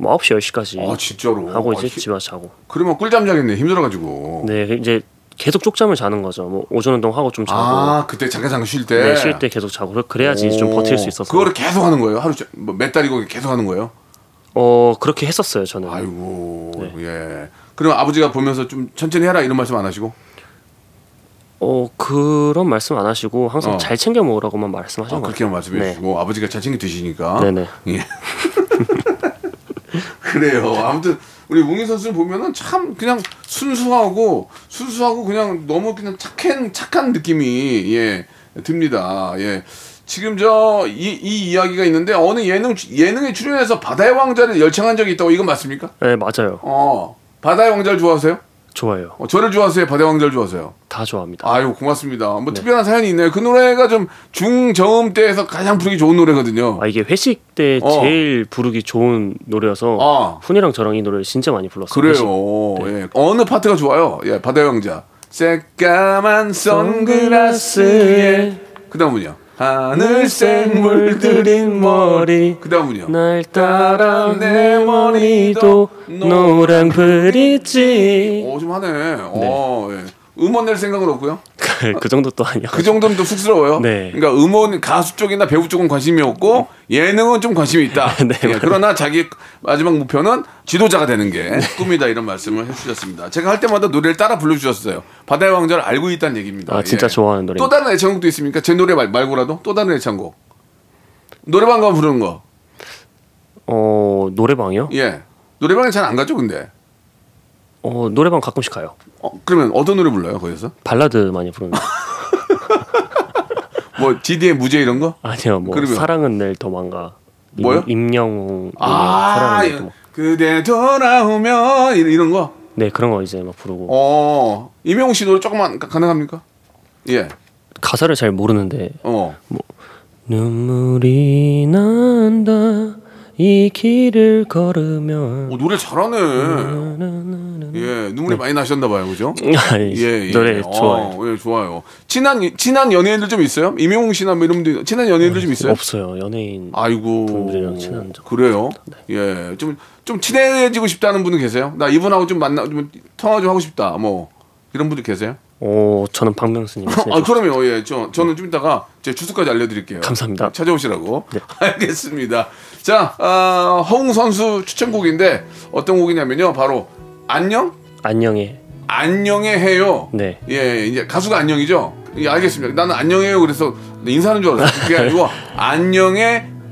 뭐 9시 10시까지 아, 진짜로. 하고 이제 아, 히- 집에 와서 자고. 그러면 꿀잠 자겠네. 힘들어 가지고. 네, 이제 계속 쪽잠을 자는 거죠. 뭐 오전 운동하고 좀 자고 아, 그때 잠깐 잠깐 쉴 때. 네, 쉴 때 계속 자고 그래- 그래야지 좀 오. 버틸 수 있어서. 그거를 계속 하는 거예요? 하루 뭐몇 달이고 계속 하는 거예요? 어 그렇게 했었어요 저는. 아이고. 네. 예. 그럼 아버지가 보면서 좀 천천히 해라 이런 말씀 안 하시고? 어 그런 말씀 안 하시고 항상 어. 잘 챙겨 먹으라고만 말씀하시는 아, 것 그렇게. 말씀해 네. 주시고 아버지가 잘 챙겨 드시니까. 네네. 예. 그래요. 아무튼 우리 웅이 선수를 보면은 참 그냥 순수하고 순수하고 그냥 너무 그냥 착한 착한 느낌이 예 듭니다. 예. 지금 저이 이 이야기가 있는데 어느 예능 예능에 출연해서 바다의 왕자를 열창한 적이 있다고 이건 맞습니까? 네 맞아요. 어. 바다의 왕자를 좋아하세요? 좋아요. 어, 저를 좋아하세요? 바다의 왕자를 좋아하세요? 다 좋아합니다. 아유 고맙습니다. 뭐 특별한 사연이 있네요. 그 노래가 좀 중저음 때에서 가장 부르기 좋은 노래거든요. 아 이게 회식 때 어. 제일 부르기 좋은 노래여서 아. 훈이랑 저랑 이 노래를 진짜 많이 불렀어요. 그래요. 회식. 예. 어느 파트가 좋아요? 예, 바다의 왕자. 새까만 선글라스에. 그 다음은요. 하늘색 물들인 머리. 그 다음은요. 날 따라 내 머리도 노란 브릿지. 오, 좀 하네. 어, 예. 음원 낼 생각은 없고요. 그 정도 또 아니야. 그 정도면 또 쑥스러워요. 네. 그러니까 음원 가수 쪽이나 배우 쪽은 관심이 없고 예능은 좀 관심이 있다. 네, 예. 그러나 자기 마지막 목표는 지도자가 되는 게 꿈이다 이런 말씀을 해주셨습니다. 제가 할 때마다 노래를 따라 불러주셨어요. 바다의 왕자를 알고 있다는 얘기입니다. 아 진짜 예. 좋아하는 노래. 또 다른 애창곡도 있습니까? 제 노래 말, 말고라도 또 다른 애창곡. 노래방 가면 부르는 거. 어 노래방이요? 예. 노래방에 잘 안 가죠, 근데. 어 노래방 가끔씩 가요. 어, 그러면 어떤 노래 불러요, 거기서? 발라드 많이 부르는. 거. 뭐 GD의 무제 이런 거? 아니요 뭐 그러면? 사랑은 늘 도망가. 임- 뭐요? 임영웅 아. 그대 돌아오면 이런, 거. 네 그런 거 이제 막 부르고 어, 임영웅 씨 노래 조금만 가- 가능합니까? 예. 가사를 잘 모르는데 어. 눈물이 난다 이 길을 걸으면 오, 노래 잘하네. 예, 눈물이 많이 나셨나 봐요, 그죠? 아니, 예, 예. 노래 어, 좋아요. 예, 좋아요. 친한 친한 연예인들 좀 있어요? 이명웅 씨나 뭐 이런 분들 친한 연예인들 좀 있어요? 없어요 연예인 아이고. 분들이랑 친한 적 그래요? 예. 좀, 좀 친해지고 싶다는 분은 계세요? 나 이분하고 좀 만나, 좀 통화 좀 하고 싶다. 뭐. 이런 분들 계세요? 어 저는 박명수님 아, 그러면, 예. 저, 저는 좀 이따가 제 주소까지 알려 드릴게요. 감사합니다. 찾아오시라고. 네. 알겠습니다. 자, 어, 허웅 선수 추천곡인데 어떤 곡이냐면요. 바로 안녕? 안녕해 안녕해 해요. 네. 예, 이제 가수가 안녕이죠? 예, 알겠습니다. 나는 안녕해요. 그래서 인사하는 줄 알았어요. 그게 아니고 안녕해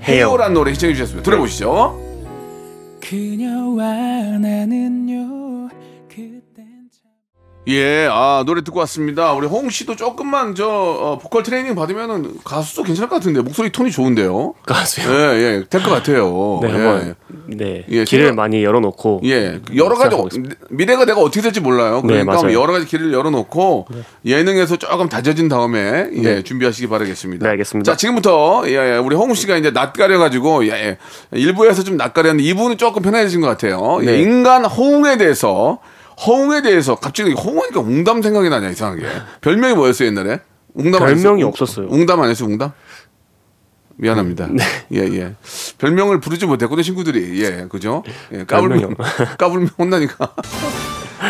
해요. 해요라는 노래 시청해 주셨습니다. 들어보시죠. 그녀와 나는요 예, 아 노래 듣고 왔습니다. 우리 홍 씨도 조금만 저 어, 보컬 트레이닝 받으면은 가수도 괜찮을 것 같은데 목소리 톤이 좋은데요. 가수요 예, 예, 될 것 같아요. 네 예, 한번 네 예, 길을 생각- 많이 열어놓고 예, 여러 가지 어-. 미래가 내가 어떻게 될지 몰라요. 네, 그러니까 맞아요. 여러 가지 길을 열어놓고 예능에서 조금 다져진 다음에 예, 네. 준비하시기 바라겠습니다. 네, 알겠습니다. 자, 지금부터 예, 예, 우리 홍우 씨가 이제 낯가려 가지고 예, 예, 일부에서 좀 낯가렸는데 이분은 조금 편해진 것 같아요. 예, 네. 인간 호응에 대해서 허웅에 대해서 갑자기 허웅하니까 웅담 생각이 나냐 이상하게. 별명이 뭐였어요 옛날에? 웅담 안 별명이? 없었어요. 웅담 안 했어요 웅담? 미안합니다. 예, 예. 별명을 부르지 못했거든, 친구들이. 예, 그죠? 예, 까불면, 까불면 혼나니까.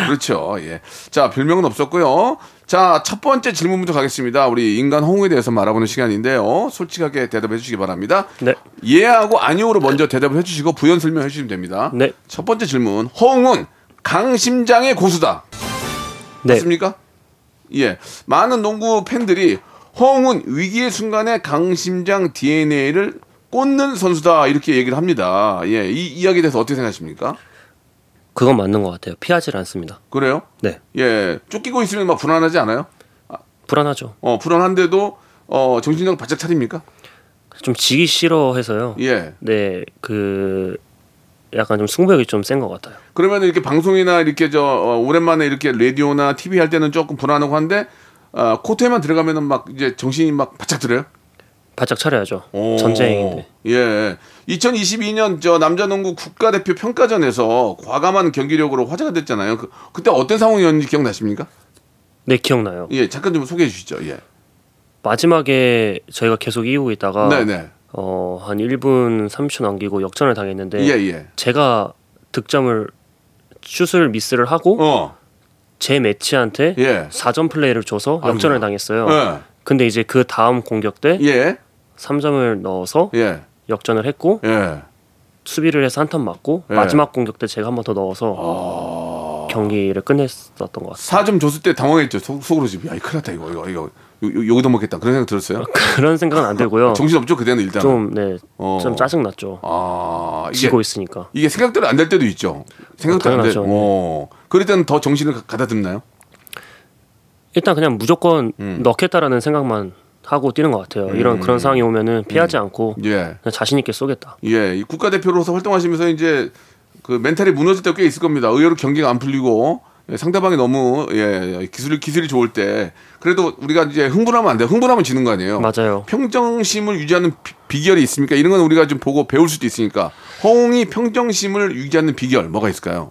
그렇죠. 예. 자, 별명은 없었고요. 자, 첫 번째 질문부터 가겠습니다. 우리 인간 홍에 대해서 말아보는 시간인데요. 솔직하게 대답해 주시기 바랍니다. 네. 예하고 아니오로 먼저 대답을 해 주시고 부연 설명해 주시면 됩니다. 네. 첫 번째 질문. 허웅은 강심장의 고수다. 네. 맞습니까? 예. 많은 농구 팬들이 허웅은 위기의 순간에 강심장 DNA를 꽂는 선수다 이렇게 얘기를 합니다. 예, 이 이야기에 대해서 어떻게 생각하십니까? 그건 맞는 것 같아요. 피하질 않습니다. 그래요? 네. 예, 쫓기고 있으면 막 불안하지 않아요? 불안하죠. 어, 불안한데도 어, 정신력 바짝 차립니까? 좀 지기 싫어해서요. 예. 네, 그 약간 좀 승부욕이 좀 센 것 같아요. 그러면 이렇게 방송이나 이렇게 저 어, 오랜만에 이렇게 라디오나 TV 할 때는 조금 불안하고 한데 아, 코트에만 들어가면은 막 이제 정신이 막 바짝 들어요. 바짝 차려야죠. 오. 전쟁인데. 예. 2022년 저 남자농구 국가대표 평가전에서 과감한 경기력으로 화제가 됐잖아요. 그, 그때 어떤 상황이었는지 기억나십니까? 네 기억나요. 예, 잠깐 좀 소개해 주시죠. 예. 마지막에 저희가 계속 이기고 있다가 네, 네. 어, 한 1분 30초 남기고 역전을 당했는데 예, 예. 제가 득점을 슛을 미스를 하고 어. 제 매치한테 예. 4점 플레이를 줘서 역전을 아이고야. 당했어요. 예. 근데 이제 그 다음 공격 때 예. 3점을 넣어서 예. 역전을 했고 예. 수비를 해서 한 턴 맞고 예. 마지막 공격 때 제가 한 번 더 넣어서 경기를 끝냈었던 것 같아요. 4점 줬을 때 당황했죠. 속, 속으로 지금 야, 이 큰일 났다 이거. 이거 이거 요- 여기도 먹겠다. 그런 생각 들었어요? 그런 생각은 안 들고요. 정신 없죠, 그때는 일단. 좀 네, 어. 좀 짜증 났죠. 아, 이게 지고 있으니까. 이게 생각대로 안 될 때도 있죠. 생각대로 안 될. 당연하죠. 어. 그럴 때는 더 정신을 가- 가다듬나요? 일단 그냥 무조건 음. 넣겠다라는 생각만 하고 뛰는 것 같아요. 이런 그런 상황이 오면은 피하지 않고 예. 자신 있게 쏘겠다. 예, 이 국가 대표로서 활동하시면서 이제 그 멘탈이 무너질 때가 꽤 있을 겁니다. 의외로 경기가 안 풀리고 예, 상대방이 너무 예, 기술이 기술이 좋을 때 그래도 우리가 이제 흥분하면 안 돼요. 흥분하면 지는 거 아니에요. 맞아요. 평정심을 유지하는 비, 비결이 있습니까? 이런 건 우리가 좀 보고 배울 수도 있으니까. 허웅이 평정심을 유지하는 비결 뭐가 있을까요?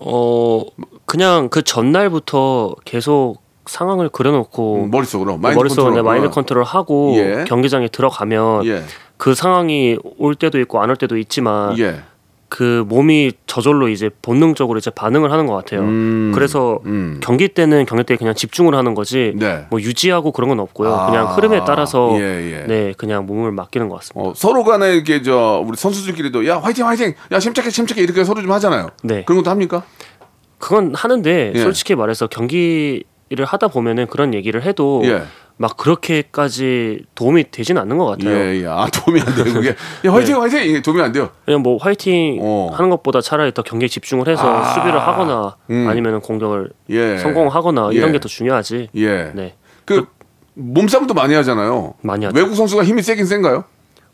어 그냥 그 전날부터 계속 상황을 그려놓고 음, 머릿속으로 마인드 머릿속에 컨트롤. 마인드 어. 컨트롤 하고 예. 경기장에 들어가면 예. 그 상황이 올 때도 있고 안 올 때도 있지만 예. 그 몸이 저절로 이제 본능적으로 이제 반응을 하는 것 같아요. 음, 그래서 음. 경기 때는 경기 때 그냥 집중을 하는 거지 네. 뭐 유지하고 그런 건 없고요. 아, 그냥 흐름에 따라서 예, 예. 네 그냥 몸을 맡기는 것 같습니다. 어, 서로 간에 이렇게 저 우리 선수들끼리도 야 화이팅 화이팅 야 침착해 침착해 이렇게 서로 좀 하잖아요. 네. 그런 것도 합니까? 그건 하는데 예. 솔직히 말해서 경기를 하다 보면은 그런 얘기를 해도 예. 막 그렇게까지 도움이 되진 않는 것 같아요. 예, 예. 아 도움이 안 돼요. 그게 야 화이팅 화이팅 이게 도움이 안 돼요. 그냥 뭐 화이팅 어. 하는 것보다 차라리 더 경기에 집중을 해서 아. 수비를 하거나 음. 아니면 공격을 예. 성공하거나 예. 이런 게 더 중요하지. 예. 네, 그 몸싸움도 많이 하잖아요. 많이 하죠. 외국 선수가 힘이 세긴 센가요?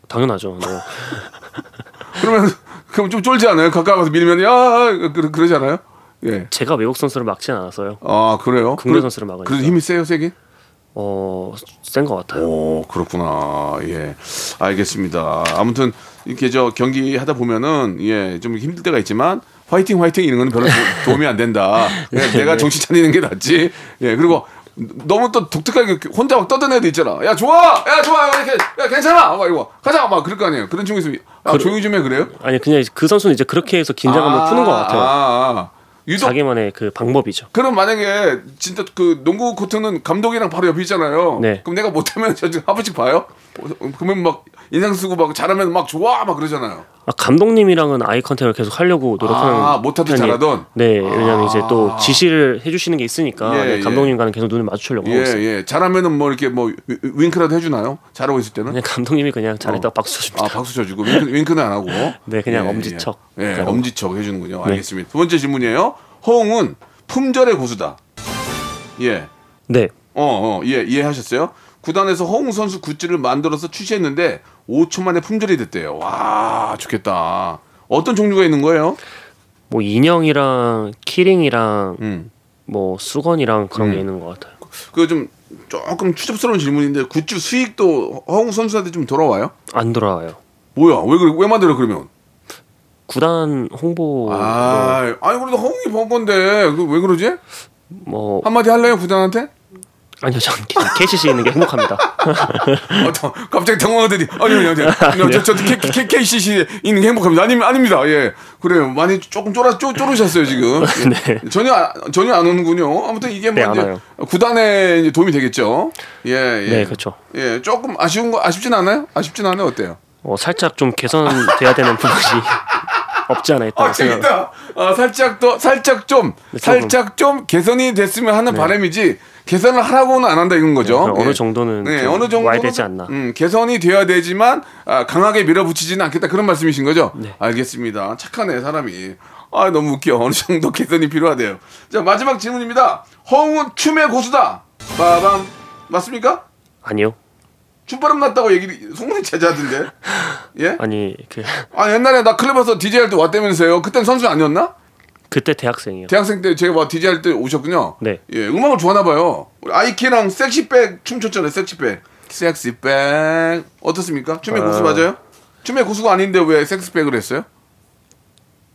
당연하죠. 네. 그러면 그럼 좀 쫄지 않아요? 가까이 가서 밀면 야 그러, 그러잖아요. 예. 제가 외국 선수를 막진 않았어요. 아 그래요? 국내 선수를 막으니까. 그래도 힘이 세요 세긴? 어, 센 것 같아요. 오 그렇구나. 예. 알겠습니다. 아무튼 이렇게 저 경기 하다 보면은 예 좀 힘들 때가 있지만 화이팅 화이팅 이런 거는 별로 도- 도움이 안 된다. 그냥 내가 정신 차리는 게 낫지. 예 그리고 너무 또 독특하게 혼자 막 떠드는 애도 있잖아. 야 좋아, 야 좋아, 이렇게 야 괜찮아, 막 이거 가자, 막 그럴 거 아니에요. 그런 친구 있으면 아, 조용히 좀 해 그래요? 아니 그냥 그 선수는 이제 그렇게 해서 긴장감을 아, 푸는 것 같아요. 아, 아. 유독 자기만의 그 방법이죠. 그럼 만약에 진짜 그 농구 코트는 감독이랑 바로 옆에 있잖아요. 네. 그럼 내가 못하면 저 지금 한 번씩 봐요. 어, 그러면 막 인상 쓰고 막 잘하면 막 좋아 막 그러잖아요. 아, 감독님이랑은 아이 컨택을 계속 하려고 노력하는 아, 편이- 잘하던? 네 왜냐면 이제 또 지시를 해주시는 게 있으니까 예, 네, 예. 감독님과는 계속 눈을 마주치려고 하고 예, 있어요 예. 잘하면은 뭐 이렇게 뭐 위- 윙크라도 해주나요? 잘하고 있을 때는? 그냥 감독님이 그냥 잘했다 어. 고 박수 쳐줍니다 아, 박수 쳐주고 윙크, 윙크는 안 하고. 네, 그냥 예, 엄지척. 예, 예, 그냥. 엄지척 해주는군요. 네. 알겠습니다. 두 번째 질문이에요. 허웅은 품절의 고수다. 예. 네 어, 어, 예, 이해하셨어요? 구단에서 허웅 선수 굿즈를 만들어서 출시했는데 5초 만에 품절이 됐대요. 와, 좋겠다. 어떤 종류가 있는 거예요? 뭐 인형이랑 키링이랑 음. 뭐 수건이랑 그런 게 음. 있는 것 같아요 그 좀 조금 추접스러운 질문인데 굿즈 수익도 허웅 선수한테 좀 돌아와요? 안 돌아와요 뭐야? 왜 그래? 왜 만들어 그러면? 구단 홍보 아, 아니 그래도 허웅이 번 건데 그왜 그러지? 뭐 한마디 할래요 구단한테? 아니요 전 KCC 있는 게 행복합니다. 어, 저, 갑자기 당황하더니 아니요 아니요 아니요. 저, 저 K, K, KCC 있는 게 행복합니다. 아니, 아닙니다. 예. 그래요. 많이 조금 쫄아 쪼, 쪼르셨어요 지금. 예. 네. 전혀 아- 전혀 안 오는군요. 아무튼 이게 뭐 네, 안 이제. 구단에 이제 도움이 되겠죠. 예 예. 네 그렇죠. 예 조금 아쉬운 거 아쉽진 않아요? 아쉽진 않아요? 어때요? 어, 살짝 좀 개선돼야 되는 부분이 없지 않아 있다고 아 재밌다 아 살짝 더 살짝 좀 네. 살짝 좀 개선이 됐으면 하는 바람이지 개선을 하라고는 안 한다 이건 거죠 네, 어느 정도는 좀 어느 정도는 와야 되지 않나. 음, 개선이 되어야 되지만 아, 강하게 밀어붙이지는 않겠다 그런 말씀이신 거죠? 네. 알겠습니다. 착하네 사람이. 아 너무 웃겨. 어느 정도 개선이 필요하대요. 자 마지막 질문입니다. 허웅은 춤의 고수다. 빠밤 맞습니까? 아니요 춤바람 났다고 얘기 소문이 제자던데. 예? 아니 그 아 옛날에 나 클럽에서 DJ 할 때 왔다면서요. 그땐 선수 아니었나? 그때 대학생이요. 대학생 때 제가 뭐 DJ 할 때 오셨군요. 네. 예, 음악을 좋아하나 봐요. 우리 아이키랑 섹시백 춤췄잖아요. 섹시백. 섹시백 어떻습니까? 춤의 고수 맞아요? 춤의 고수가 아닌데 왜 섹시백을 했어요?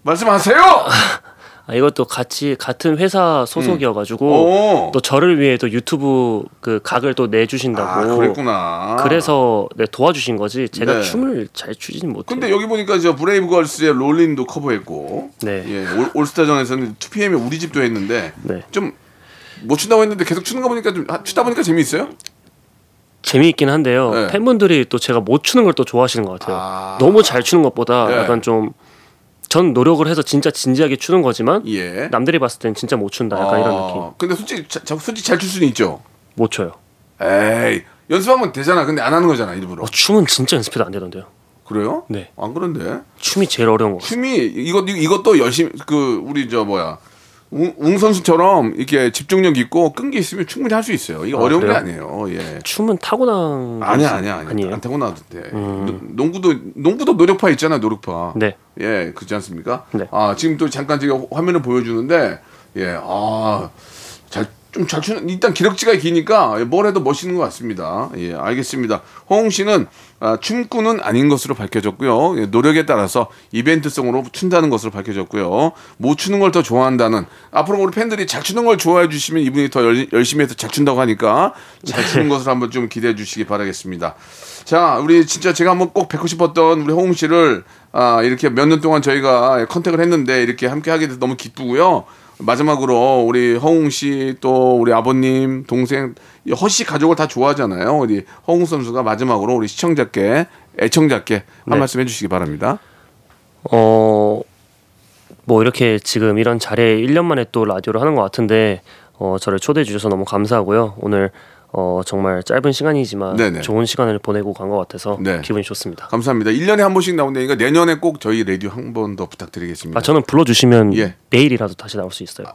말씀하세요. 아, 이것도 같이 같은 회사 소속이어가지고 음. 오. 또 저를 위해 또 유튜브 그 각을 또 아, 내주신다고. 그랬구나. 그래서 네, 도와주신 거지. 제가 네. 춤을 잘 추지는 못해요. 근데 여기 보니까 저 브레이브걸스의 롤린도 커버했고, 네. 예, 올, 올스타전에서는 2PM의 우리 집도 했는데 네. 좀못 춘다고 했는데 계속 추는 거 보니까 좀 아, 추다 보니까 재미있어요? 재미있긴 한데요. 네. 팬분들이 또 제가 못 추는 걸 또 좋아하시는 것 같아요. 아. 너무 잘 추는 것보다 네. 약간 좀 전 노력을 해서 진짜 진지하게 추는 거지만 예. 남들이 봤을 땐 진짜 못 춘다. 약간 이런 어, 느낌. 근데 솔직히 자, 솔직히 잘 출 수는 있죠. 못 춰요. 에이 연습하면 되잖아. 근데 안 하는 거잖아 일부러. 어, 춤은 진짜 연습해도 안 되던데요. 그래요? 네. 안 그런데 춤이 제일 어려운 것 같아요. 춤이 이것 이것도 열심히 그 우리 저 뭐야 웅, 웅 선수처럼 이렇게 집중력 있고 끈기 있으면 충분히 할 수 있어요. 이게 아, 어려운 게 그래요? 아니에요. 예. 춤은 타고난 아니야 아니야 아니야. 안 타고나도 돼. 노- 농구도 농구도 노력파 있잖아요 노력파. 네. 예 그렇지 않습니까? 네. 아 지금 또 잠깐 제가 화면을 보여주는데 예아잘 좀잘 추는 일단 기럭지가 기니까 뭘 해도 멋있는 것 같습니다. 예 알겠습니다. 허웅 씨는 아, 춤꾼은 아닌 것으로 밝혀졌고요. 예, 노력에 따라서 이벤트성으로 춘다는 것으로 밝혀졌고요. 못 추는 걸 더 좋아한다는 앞으로 우리 팬들이 잘 추는 걸 좋아해 주시면 이분이 더 열, 열심히 해서 잘 춘다고 하니까 잘 추는 것을 한번 좀 기대해 주시기 바라겠습니다. 자, 우리 진짜 제가 한번 꼭 뵙고 싶었던 우리 호웅 씨를 아, 이렇게 몇 년 동안 저희가 컨택을 했는데 이렇게 함께 하게 돼서 너무 기쁘고요. 마지막으로 우리 허웅 씨 또 우리 아버님 동생 이 허씨 가족을 다 좋아하잖아요. 우리 허웅 선수가 마지막으로 우리 시청자께 애청자께 한 네. 말씀 해주시기 바랍니다. 어, 뭐 이렇게 지금 이런 자리에 1년 만에 또 라디오를 하는 것 같은데 어, 저를 초대해 주셔서 너무 감사하고요. 오늘 어, 정말 짧은 시간이지만 네네. 좋은 시간을 보내고 간 것 같아서 네. 기분이 좋습니다. 감사합니다. 1년에 한 번씩 나온다니까 내년에 꼭 저희 라디오 한 번 더 부탁드리겠습니다. 아, 저는 불러주시면 예. 내일이라도 다시 나올 수 있어요.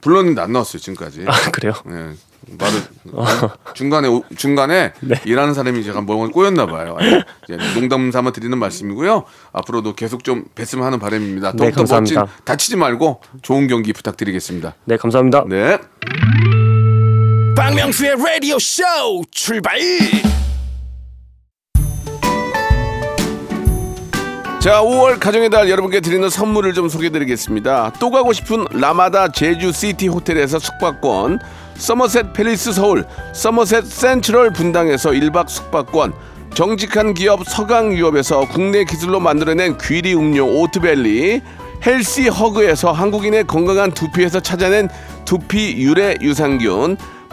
불렀는데 안 나왔어요 지금까지. 아, 그래요? 예. 말을 중간에 오- 중간에 네. 일하는 사람이 제가 뭘 꼬였나 봐요. 예. 농담 삼아 드리는 말씀이고요. 앞으로도 계속 좀 뵀으면 하는 바람입니다. 네, 더욱더 멋진 감사합니다. 다치지 말고 좋은 경기 부탁드리겠습니다. 네, 감사합니다. 네. 박명수의 라디오 쇼 출발 자, 5월 가정의 달 여러분께 드리는 선물을 좀 소개드리겠습니다. 또 가고 싶은 라마다 제주 시티 호텔에서 숙박권, 서머셋 팰리스 서울, 서머셋 센트럴 분당에서 1박 숙박권, 정직한 기업 서강유업에서 국내 기술로 만들어낸 귀리 음료 오트밸리, 헬시 허그에서 한국인의 건강한 두피에서 찾아낸 두피 유래 유산균,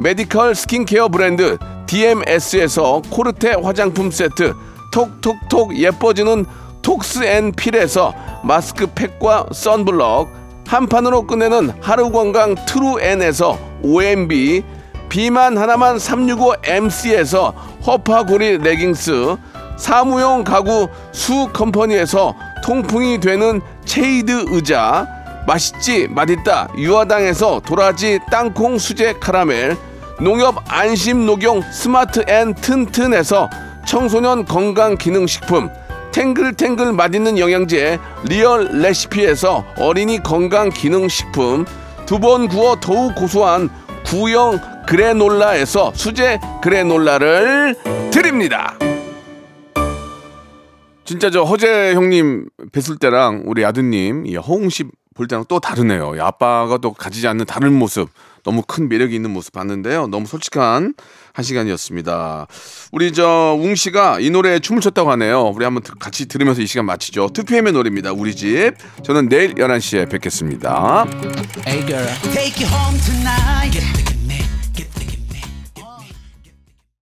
메디컬 스킨케어 브랜드 DMS에서 코르테 화장품 세트 톡톡톡 예뻐지는 톡스앤필에서 마스크팩과 선블럭 한 판으로 끝내는 하루 건강 트루엔에서 OMB 비만 하나만 365MC에서 허파고리 레깅스 사무용 가구 수 컴퍼니에서 통풍이 되는 체이드 의자 맛있지 맛있다 유화당에서 도라지 땅콩 수제 카라멜 농협 안심 녹용 스마트 앤 튼튼에서 청소년 건강 기능 식품 탱글탱글 맛있는 영양제 리얼 레시피에서 어린이 건강 기능 식품 두 번 구워 더욱 고소한 구형 그래놀라에서 수제 그래놀라를 드립니다. 진짜 저 허재 형님 뵀을 때랑 우리 아드님 이 허웅 씨 볼 때랑 또 다르네요. 이 아빠가 또 가지지 않는 다른 모습, 너무 큰 매력이 있는 모습 봤는데요. 너무 솔직한 한 시간이었습니다. 우리 저 웅 씨가 이 노래에 춤을 췄다고 하네요. 우리 한번 들- 같이 들으면서 이 시간 마치죠. 2PM의 노래입니다. 우리 집. 저는 내일 11시에 뵙겠습니다. Hey